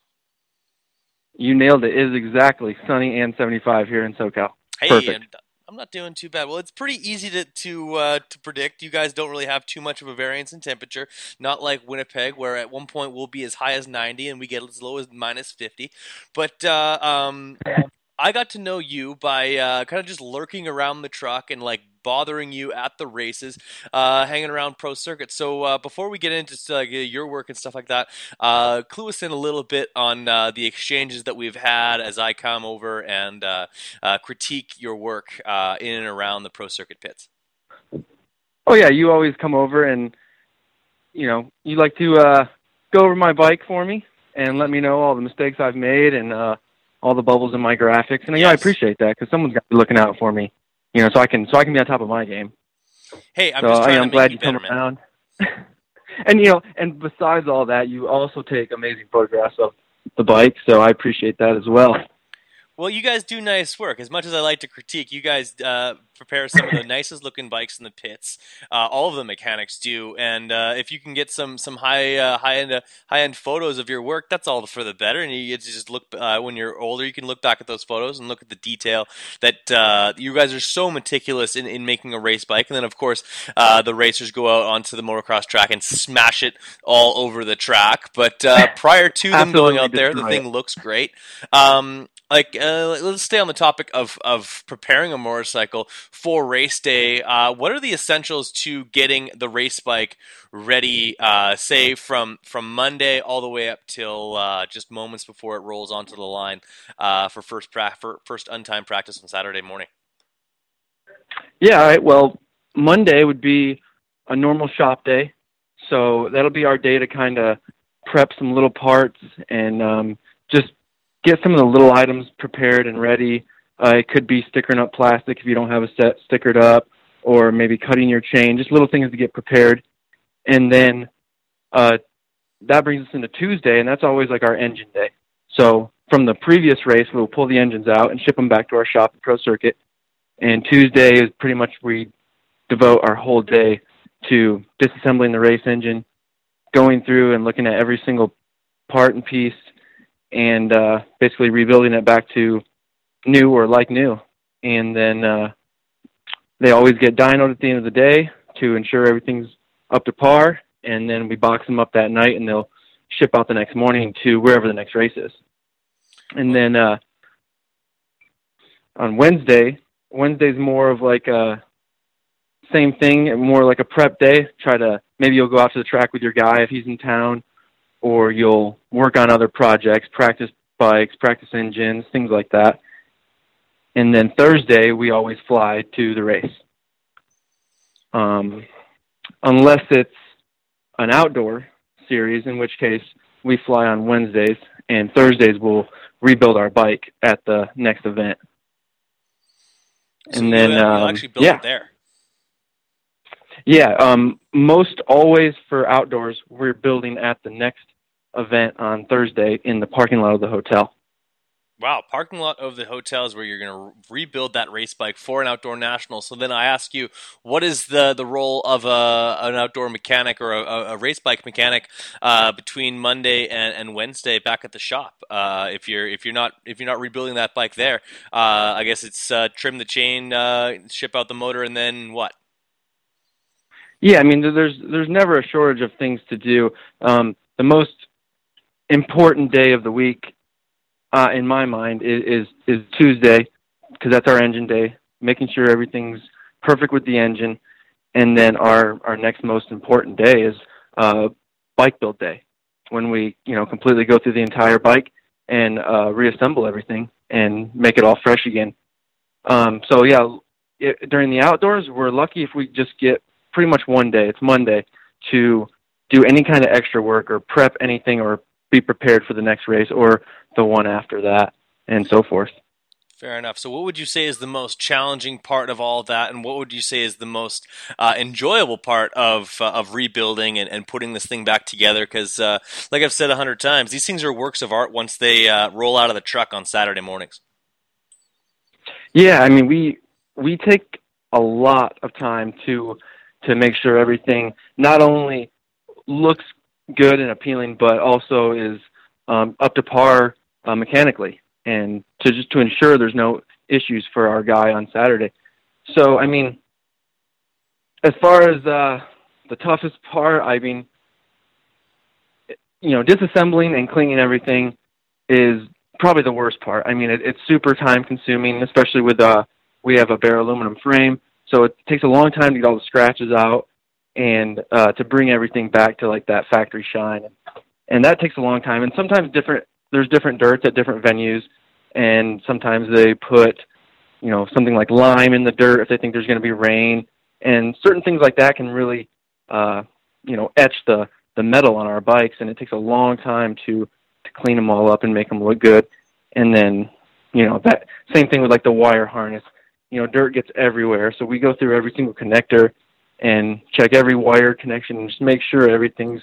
You nailed it. It is exactly sunny and 75 here in SoCal. Hey, Perfect. and I'm not doing too bad. Well, it's pretty easy to to uh, to predict. You guys don't really have too much of a variance in temperature, not like Winnipeg, where at one point we'll be as high as 90 and we get as low as minus 50. But uh, um, I got to know you by uh, kind of just lurking around the truck and like bothering you at the races, uh, hanging around pro circuit. So uh, before we get into uh, your work and stuff like that, uh, clue us in a little bit on uh, the exchanges that we've had as I come over and uh, uh, critique your work uh, in and around the pro circuit pits. Oh yeah, you always come over and you know you like to uh, go over my bike for me and let me know all the mistakes I've made and uh, all the bubbles in my graphics. And yeah, I appreciate that because someone's got to be looking out for me, you know, so I can so I can be on top of my game. Hey, I'm so just I, trying am to make glad you you come around. and you know, and besides all that, you also take amazing photographs of the bike, so I appreciate that as well. Well, you guys do nice work. As much as I like to critique, you guys uh, prepare some of the nicest looking bikes in the pits. Uh, all of the mechanics do, and uh, if you can get some some high uh, high end high end photos of your work, that's all for the better. And you get to just look uh, when you're older, you can look back at those photos and look at the detail that uh, you guys are so meticulous in, in making a race bike. And then, of course, uh, the racers go out onto the motocross track and smash it all over the track. But uh, prior to them going out there, the thing it. looks great. Um, like uh, let's stay on the topic of of preparing a motorcycle for race day. Uh, what are the essentials to getting the race bike ready? Uh, say from from Monday all the way up till uh, just moments before it rolls onto the line uh, for first pra- for first untimed practice on Saturday morning. Yeah, all right. Well, Monday would be a normal shop day, so that'll be our day to kind of prep some little parts and um, get some of the little items prepared and ready. Uh, it could be stickering up plastic if you don't have a set stickered up, or maybe cutting your chain. Just little things to get prepared, and then uh, that brings us into Tuesday, and that's always like our engine day. So from the previous race, we'll pull the engines out and ship them back to our shop at Pro Circuit. And Tuesday is pretty much we devote our whole day to disassembling the race engine, going through and looking at every single part and piece, and uh, basically rebuilding it back to new or like new. And then uh, they always get dynoed at the end of the day to ensure everything's up to par. And then we box them up that night, and they'll ship out the next morning to wherever the next race is. And then uh, on Wednesday, Wednesday's more of like a same thing, more like a prep day. Try to maybe you'll go out to the track with your guy if he's in town, or you'll work on other projects, practice bikes, practice engines, things like that. And then Thursday we always fly to the race. Um, unless it's an outdoor series, in which case we fly on Wednesdays, and Thursdays we'll rebuild our bike at the next event. So and then you'll um, actually build yeah, it there. Yeah. Um, most always for outdoors, we're building at the next event on Thursday in the parking lot of the hotel. Wow, parking lot of the hotel is where you're going to rebuild that race bike for an outdoor national. So then I ask you, what is the, the role of a, an outdoor mechanic or a, a race bike mechanic uh, between Monday and, and Wednesday back at the shop? Uh, if you're if you're not if you're not rebuilding that bike there, uh, I guess it's uh, trim the chain, uh, ship out the motor, and then what? Yeah, I mean, there's there's never a shortage of things to do. Um, the most important day of the week, uh, in my mind, is is, is Tuesday because that's our engine day. Making sure everything's perfect with the engine, and then our our next most important day is uh, bike build day, when we you know completely go through the entire bike and uh, reassemble everything and make it all fresh again. Um, so yeah, it, during the outdoors, we're lucky if we just get pretty much one day. It's Monday to do any kind of extra work or prep anything or be prepared for the next race or the one after that and so forth. Fair enough. So, what would you say is the most challenging part of all of that, and what would you say is the most uh, enjoyable part of uh, of rebuilding and, and putting this thing back together? Because, uh, like I've said a hundred times, these things are works of art once they uh, roll out of the truck on Saturday mornings. Yeah, I mean, we we take a lot of time to to make sure everything not only looks good and appealing, but also is um, up to par uh, mechanically, and to just to ensure there's no issues for our guy on Saturday. So, I mean, as far as uh, the toughest part, I mean, you know, disassembling and cleaning everything is probably the worst part. I mean, it, it's super time consuming, especially with uh, we have a bare aluminum frame, so it takes a long time to get all the scratches out and uh, to bring everything back to like that factory shine, and that takes a long time. And sometimes different there's different dirts at different venues, and sometimes they put you know something like lime in the dirt if they think there's going to be rain, and certain things like that can really uh, you know etch the the metal on our bikes, and it takes a long time to to clean them all up and make them look good. And then you know that same thing with like the wire harness you know, dirt gets everywhere. So we go through every single connector and check every wire connection and just make sure everything's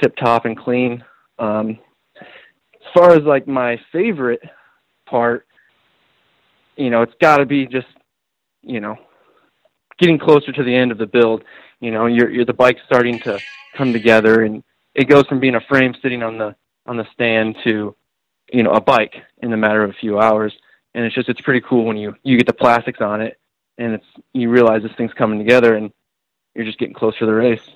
tip top and clean. Um, as far as like my favorite part, you know, it's got to be just, you know, getting closer to the end of the build. You know, you're, you're the bike's starting to come together, and it goes from being a frame sitting on the on the stand to, you know, a bike in a matter of a few hours and it's just it's pretty cool when you you get the plastics on it and it's you realize this thing's coming together and you're just getting closer to the race.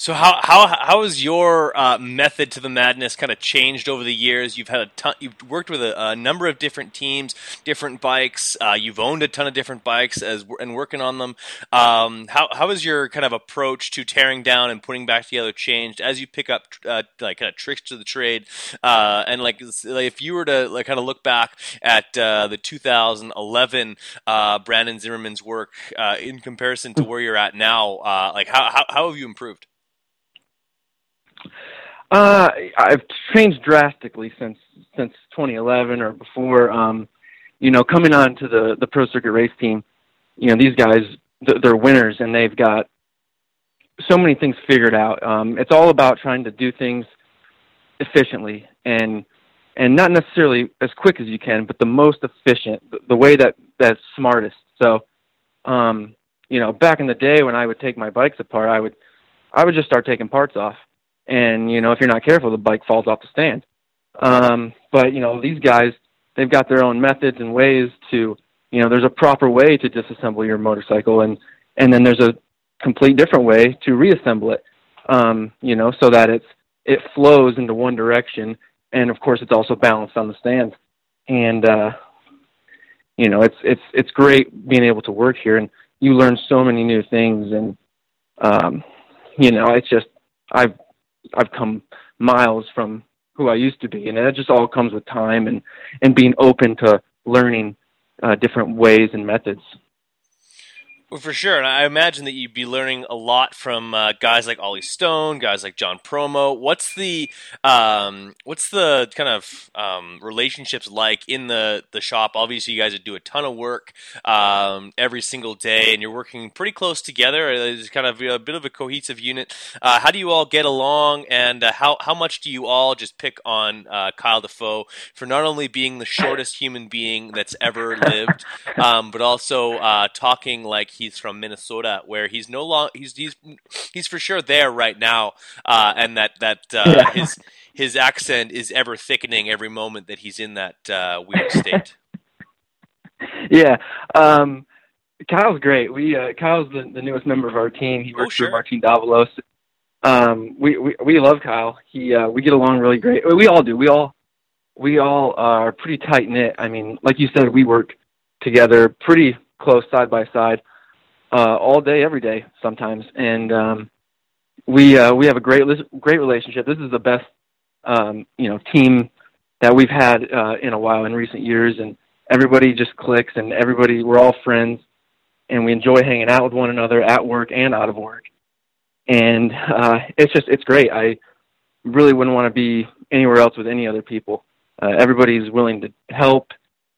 So how how how has your uh, method to the madness kind of changed over the years? You've had a ton, you've worked with a, a number of different teams, different bikes. Uh, you've owned a ton of different bikes as and working on them. Um, how how has your kind of approach to tearing down and putting back together changed as you pick up uh, like kind of tricks to the trade? Uh, and like, if you were to like kind of look back at uh, the 2011 uh, Brandon Zimmerman's work in comparison to where you're at now, like how, how how have you improved? Uh, I've changed drastically since since 2011 or before. Um, you know, coming on to the the pro circuit race team, you know, these guys they're winners and they've got so many things figured out. Um, it's all about trying to do things efficiently and and not necessarily as quick as you can, but the most efficient, the, way that that's smartest. So, um, you know, back in the day when I would take my bikes apart, I would I would just start taking parts off and you know if you're not careful the bike falls off the stand. Um but you know these guys they've got their own methods and ways to you know there's a proper way to disassemble your motorcycle and and then there's a complete different way to reassemble it um you know so that it's it flows into one direction and of course it's also balanced on the stand. And uh you know it's it's it's great being able to work here and you learn so many new things and um you know it's just i've I've come miles from who I used to be, and it just all comes with time and and being open to learning uh, different ways and methods. Well, for sure, and I imagine that you'd be learning a lot from uh, guys like Ollie Stone, guys like John Promo. What's the um, what's the kind of um, relationships like in the the shop? Obviously, you guys do a ton of work um, every single day, and you're working pretty close together. It's kind of a bit of a cohesive unit. Uh, how do you all get along, and uh, how how much do you all just pick on uh, Kyle Defoe for not only being the shortest human being that's ever lived, um, but also uh, talking like he's from Minnesota, where he's no long he's he's he's for sure there right now, uh, and that that uh, his his accent is ever thickening every moment that he's in that uh, weird state. yeah, um, Kyle's great. We uh, Kyle's the, the newest member of our team. He Oh, works sure. for Martin Davalos. Um, we, we we love Kyle. He uh, we get along really great. We all do. We all we all are pretty tight knit. I mean, like you said, we work together pretty close side by side uh, all day, every day, sometimes, and um, we uh, we have a great great relationship. This is the best um, you know team that we've had uh, in a while in recent years, and everybody just clicks, and everybody we're all friends, and we enjoy hanging out with one another at work and out of work, and uh, it's just it's great. I really wouldn't want to be anywhere else with any other people. Uh, everybody's willing to help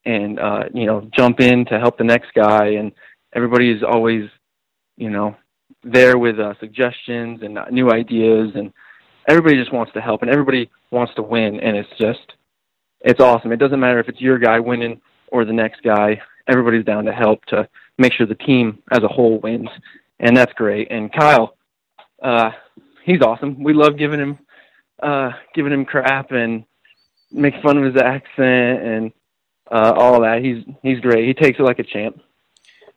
and uh, you know jump in to help the next guy, and everybody's always you know there with uh, suggestions and uh, new ideas, and everybody just wants to help, and everybody wants to win, and it's just it's awesome. It doesn't matter if it's your guy winning or the next guy. Everybody's down to help to make sure the team as a whole wins, and that's great. And Kyle, uh, he's awesome. We love giving him uh, giving him crap and make fun of his accent and uh, all that. He's he's great. He takes it like a champ.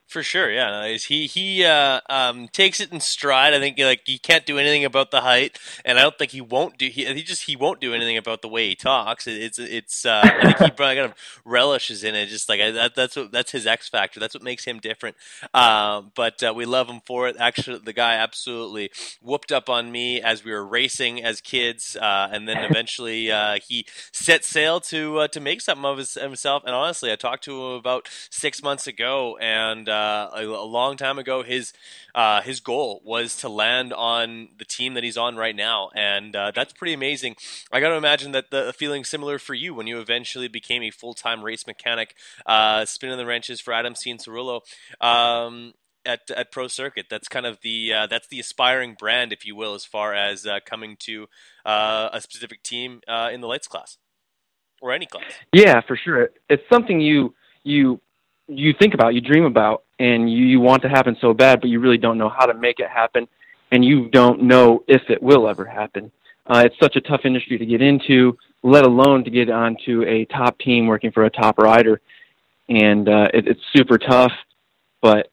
For sure, yeah. No, he he uh, um, takes it in stride. I think like he can't do anything about the height, and I don't think he won't do. He, he just he won't do anything about the way he talks. It, it's it's. Uh, I think he probably kind of relishes in it. Just like I, that, that's what that's his X factor. That's what makes him different. Um, but uh, we love him for it. Actually, the guy absolutely whooped up on me as we were racing as kids, uh, and then eventually uh, he set sail to uh, to make something of his, himself. And honestly, I talked to him about six months ago, and uh, a, a long time ago, his uh, his goal was to land on the team that he's on right now, and uh, that's pretty amazing. I got to imagine that the feeling similar for you when you eventually became a full time race mechanic, uh, spinning the wrenches for Adam Cianciarulo. Um, at, at Pro Circuit, that's kind of the uh, that's the aspiring brand, if you will, as far as uh, coming to a specific team in the lights class or any class. Yeah, for sure. It's something you you you think about, you dream about, and you, you want to happen so bad, but you really don't know how to make it happen, and you don't know if it will ever happen. Uh, it's such a tough industry to get into, let alone to get onto a top team working for a top rider, and uh, it, it's super tough. But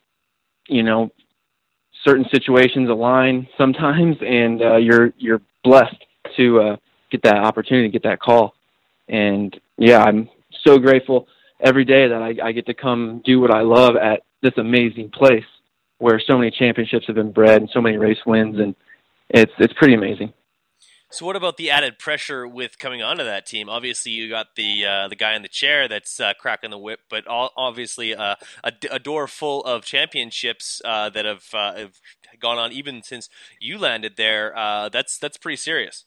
you know, certain situations align sometimes, and uh, you're you're blessed to uh, get that opportunity, get that call, and yeah, I'm so grateful every day that I, I get to come do what I love at this amazing place where so many championships have been bred and so many race wins, and it's it's pretty amazing. So, what about the added pressure with coming onto that team? Obviously, you got the uh, the guy in the chair that's uh, cracking the whip, but all, obviously uh, a, a door full of championships uh, that have, uh, have gone on even since you landed there. Uh, that's that's pretty serious.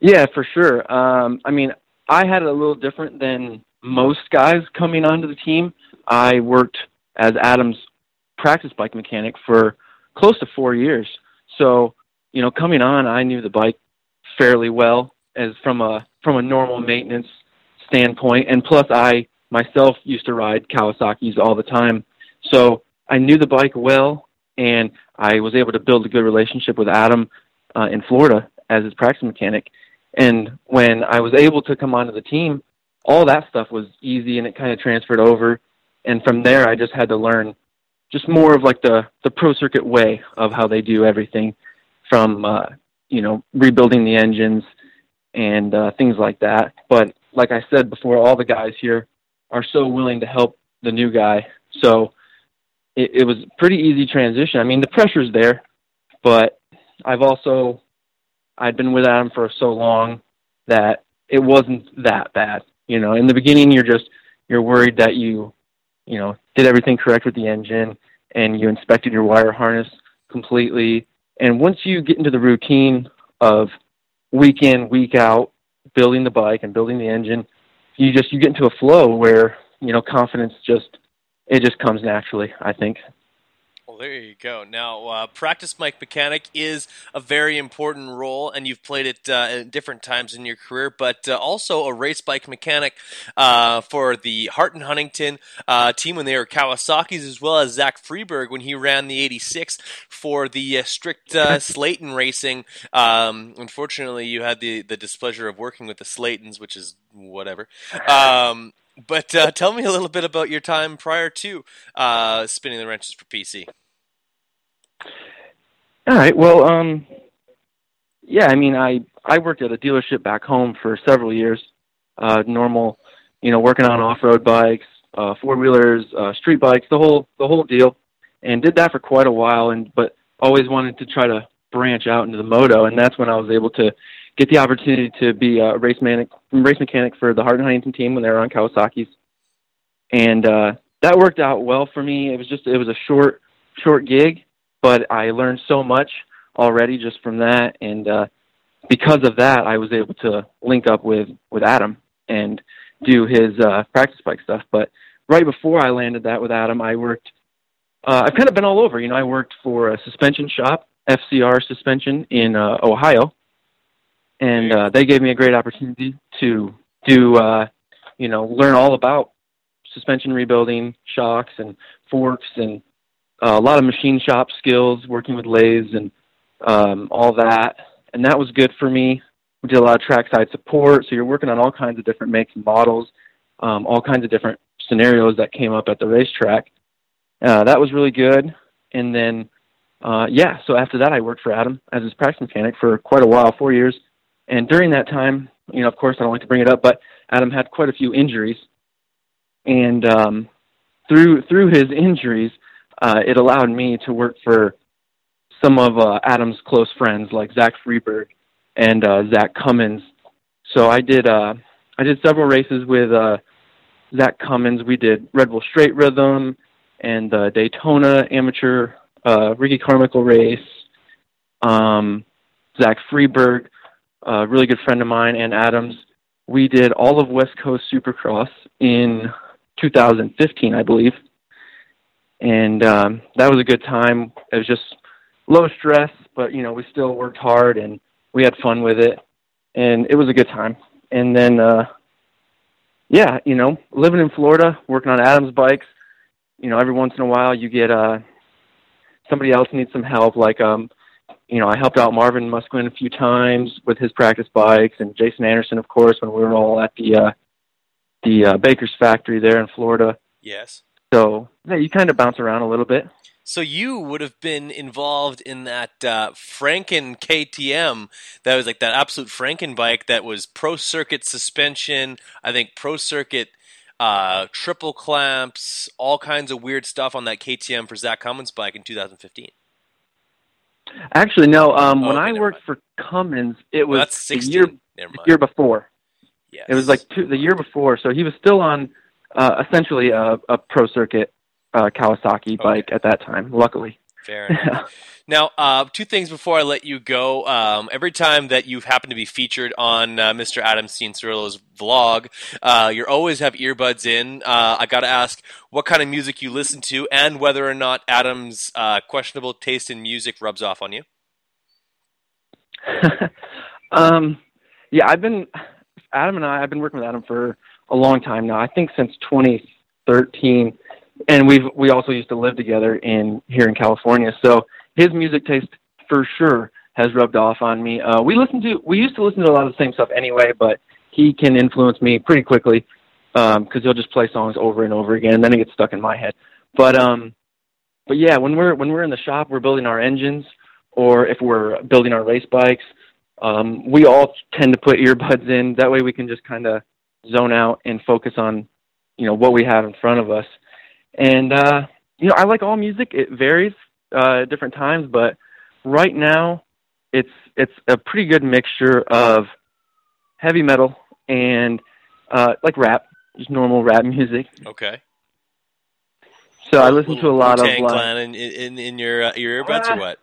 Yeah, for sure. Um, I mean, I had it a little different than most guys coming onto the team. I worked as Adam's practice bike mechanic for close to four years. So, you know, coming on, I knew the bike fairly well as from a from a normal maintenance standpoint, and plus, I myself used to ride Kawasaki's all the time, so I knew the bike well, and I was able to build a good relationship with Adam uh, in Florida as his practice mechanic. And when I was able to come onto the team, all that stuff was easy, and it kind of transferred over. And from there, I just had to learn just more of like the the pro circuit way of how they do everything from uh you know rebuilding the engines and uh things like that. But like i said before all the guys here are so willing to help the new guy. So it, it was pretty easy transition. I mean the pressure's there but i've also i'd been with adam for so long that it wasn't that bad. You know in the beginning you're just you're worried that you you know, did everything correct with the engine and you inspected your wire harness completely. And once you get into the routine of week in, week out, building the bike and building the engine, you just you get into a flow where, you know, confidence just it just comes naturally, I think. There you go. Now, uh, practice bike mechanic is a very important role, and you've played it uh, at different times in your career, but uh, also a race bike mechanic uh, for the Hart and Huntington uh, team when they were Kawasaki's, as well as Zach Freeberg when he ran the 86 for the uh, strict Slayton Racing. Um, unfortunately, you had the, the displeasure of working with the Slaytons, which is whatever. Um, But uh, tell me a little bit about your time prior to uh, spinning the wrenches for PC. All right. Well, um, yeah. I mean, I I worked at a dealership back home for several years. Uh, normal, you know, working on off-road bikes, uh, four-wheelers, uh, street bikes, the whole the whole deal, and did that for quite a while. And but always wanted to try to branch out into the moto, and that's when I was able to get the opportunity to be a race mechanic, race mechanic for the Hart Huntington team when they were on Kawasaki's, and uh, that worked out well for me. It was just it was a short short gig, but I learned so much already just from that, and uh, because of that, I was able to link up with with Adam and do his uh, practice bike stuff. But right before I landed that with Adam, I worked. Uh, I've kind of been all over. You know, I worked for a suspension shop, FCR Suspension in uh, Ohio, and uh, they gave me a great opportunity to do, uh, you know, learn all about suspension rebuilding, shocks, and forks, and uh, a lot of machine shop skills, working with lathes and um, all that. And that was good for me. We did a lot of trackside support, so you're working on all kinds of different makes and models, um, all kinds of different scenarios that came up at the racetrack. Uh, that was really good. And then, uh, yeah, so after that, I worked for Adam as his practice mechanic for quite a while, four years. And during that time, you know, of course, I don't like to bring it up, but Adam had quite a few injuries. And um, through through his injuries, uh, it allowed me to work for some of uh, Adam's close friends, like Zach Freeberg and uh, Zach Cummins. So I did uh, I did several races with uh, Zach Cummins. We did Red Bull Straight Rhythm and the Daytona Amateur uh, Ricky Carmichael race. Um, Zach Freeberg, a really good friend of mine, and Adams. We did all of West Coast Supercross in 2015, I believe, and um, that was a good time. It was just low stress, but you know we still worked hard and we had fun with it, and it was a good time. And then, uh, yeah, you know, living in Florida, working on Adams bikes, you know, every once in a while you get uh, somebody else needs some help. Like, um, you know, I helped out Marvin Musquin a few times with his practice bikes, and Jason Anderson, of course, when we were all at the uh, the uh, Baker's factory there in Florida. Yes. So yeah, you kind of bounce around a little bit. So you would have been involved in that uh, Franken KTM. That was like that absolute Franken bike that was pro circuit suspension. I think pro circuit uh, triple clamps, all kinds of weird stuff on that KTM for Zach Cummins bike in 2015. Actually, no. Um, Oh, when okay, I worked for Cummins, it was that's the year mind. year before. Yes. It was like two, the year before, so he was still on uh, essentially a, a pro circuit uh, Kawasaki bike at that time. Luckily, Fair enough. now, uh, two things before I let you go. Um, every time that you've happened to be featured on uh, Mr. Adam Cianciarulo's vlog, uh, you always have earbuds in. Uh, I got to ask what kind of music you listen to and whether or not Adam's uh, questionable taste in music rubs off on you. um, yeah, I've been Adam and I. I've been working with Adam for a long time now. I think since 2013, and we've we also used to live together in here in California. So his music taste for sure has rubbed off on me. Uh, we listen to we used to listen to a lot of the same stuff anyway, but he can influence me pretty quickly because he'll just play songs over and over again, and then it gets stuck in my head. But um, but yeah, when we're when we're in the shop, we're building our engines, or if we're building our race bikes, um, we all tend to put earbuds in. That way, we can just kind of zone out and focus on, you know, what we have in front of us. And uh, you know, I like all music. It varies uh, at different times, but right now, it's it's a pretty good mixture of heavy metal and uh, like rap, just normal rap music. Okay. So I listen to a lot of Wu-Tang like, Clan in, in, in your uh, your earbuds or Uh, what?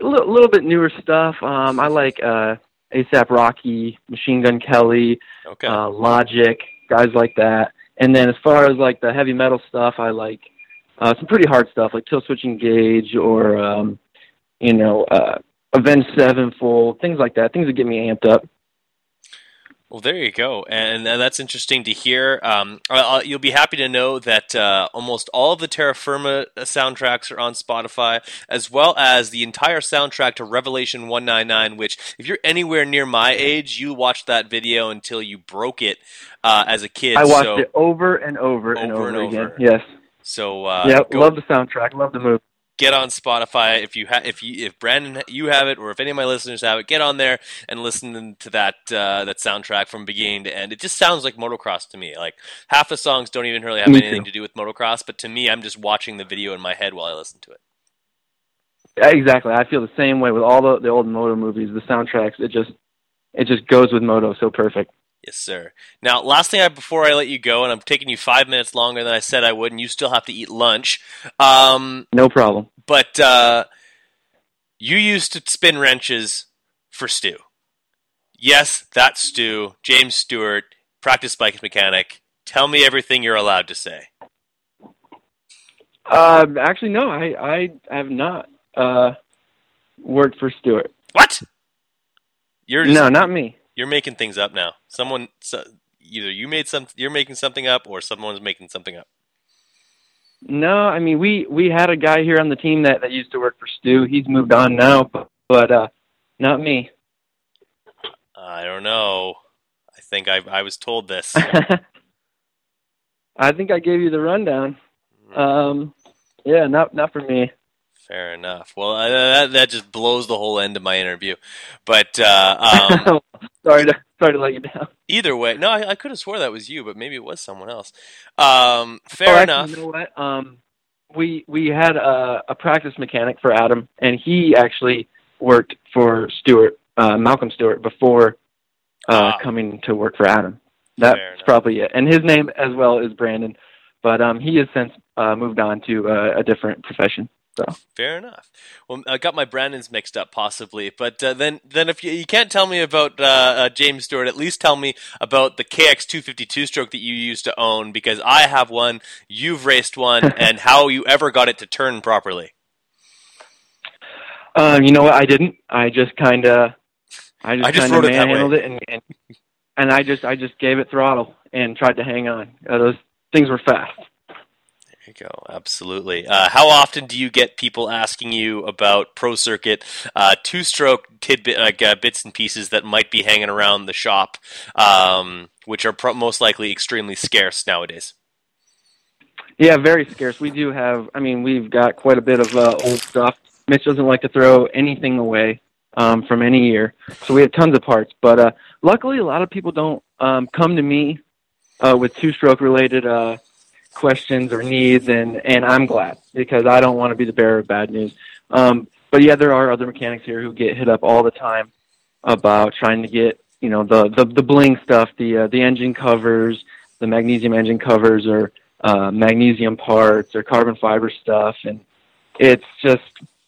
a little, little bit newer stuff. Um, I like uh, ASAP Rocky, Machine Gun Kelly, Okay. uh, Logic, guys like that. And then as far as like the heavy metal stuff, I like uh, some pretty hard stuff like Killswitch Engage or um, you know uh, Avenged Sevenfold, things like that. Things that get me amped up. Well, there you go, and, and that's interesting to hear. Um, uh, you'll be happy to know that uh, almost all of the Terra Firma soundtracks are on Spotify, as well as the entire soundtrack to Revelation 199. Which, if you're anywhere near my age, you watched that video until you broke it uh, as a kid. I watched so, it over and over, and Over over, and again. over. Yes. So, uh, yep. go- Love the soundtrack. Love the movie. Get on Spotify if you ha- if you if Brandon you have it or if any of my listeners have it, get on there and listen to that uh, that soundtrack from beginning to end. It just sounds like motocross to me. Like half the songs don't even really have Me anything too. to do with motocross, but to me, I'm just watching the video in my head while I listen to it. Yeah, Exactly. I feel the same way with all the the old moto movies. The soundtracks. It just it just goes with moto so perfect. Yes, sir. Now, last thing I before I let you go, and I'm taking you five minutes longer than I said I would, and you still have to eat lunch. Um, No problem. but uh, you used to spin wrenches for Stu. Yes, that's Stu, James Stewart, practice bike mechanic. Tell me everything you're allowed to say. Um, actually, no. I I have not uh worked for Stewart. What? You're just, No, not me. You're making things up now. Someone, so, either you made some, you're making something up, or someone's making something up. No, I mean we we had a guy here on the team that that used to work for Stu. He's moved on now, but, but uh, not me. I don't know. I think I I was told this. I think I gave you the rundown. Um, yeah, not not for me. Fair enough. Well, uh, that that just blows the whole end of my interview. But uh, um, sorry to sorry to let you down. either way, no, I, I could have swore that was you, but maybe it was someone else. Um, fair Oh, actually, enough. You know what? Um, we we had a, a practice mechanic for Adam, and he actually worked for Stewart, uh, Malcolm Stewart, before uh, Ah. coming to work for Adam. That's probably it. And his name as well is Brandon, but um, he has since uh, moved on to uh, a different profession. So Fair enough. Well, I got my Brandons mixed up, possibly. But uh, then, then if you, you can't tell me about uh, uh, James Stewart, at least tell me about the KX252 stroke that you used to own, because I have one, you've raced one, and how you ever got it to turn properly. um, you know what? I didn't. I just kind of, I just, I just kind wrote of manhandled it, and, and and I just I just gave it throttle and tried to hang on. Uh, those things were fast. You go. Absolutely. Uh, how often do you get people asking you about Pro Circuit uh, two-stroke tidbit like uh, bits and pieces that might be hanging around the shop, um, which are pro- most likely extremely scarce nowadays? Yeah, very scarce. We do have. I mean, we've got quite a bit of uh, old stuff. Mitch doesn't like to throw anything away um, from any year, so we have tons of parts. But uh, luckily, a lot of people don't um, come to me uh, with two-stroke related uh, questions or needs, and and I'm glad because I don't want to be the bearer of bad news. Um, but yeah, there are other mechanics here who get hit up all the time about trying to get you know the the, the bling stuff, the uh, the engine covers, the magnesium engine covers, or uh, magnesium parts or carbon fiber stuff, and it's just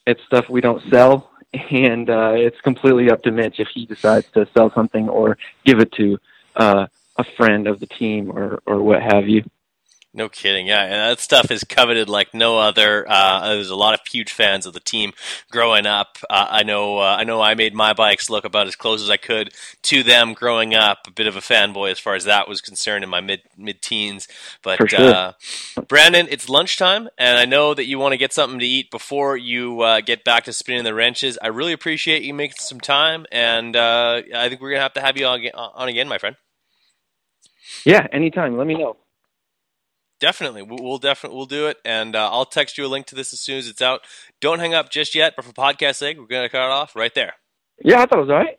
it's stuff we don't sell, and uh, it's completely up to Mitch if he decides to sell something or give it to uh, a friend of the team or or what have you. No kidding. Yeah, and that stuff is coveted like no other. Uh, there's a lot of huge fans of the team growing up. Uh, I know. Uh, I know. I made my bikes look about as close as I could to them growing up. A bit of a fanboy as far as that was concerned in my mid mid teens. But sure. uh, Brandon, it's lunchtime, and I know that you want to get something to eat before you uh, get back to spinning the wrenches. I really appreciate you making some time, and uh, I think we're gonna have to have you on, on again, my friend. Yeah, anytime. Let me know. Definitely, we'll, definitely we'll do it, and uh, I'll text you a link to this as soon as it's out. Don't hang up just yet, but for podcast sake, we're gonna cut it off right there. Yeah, I thought it was all right.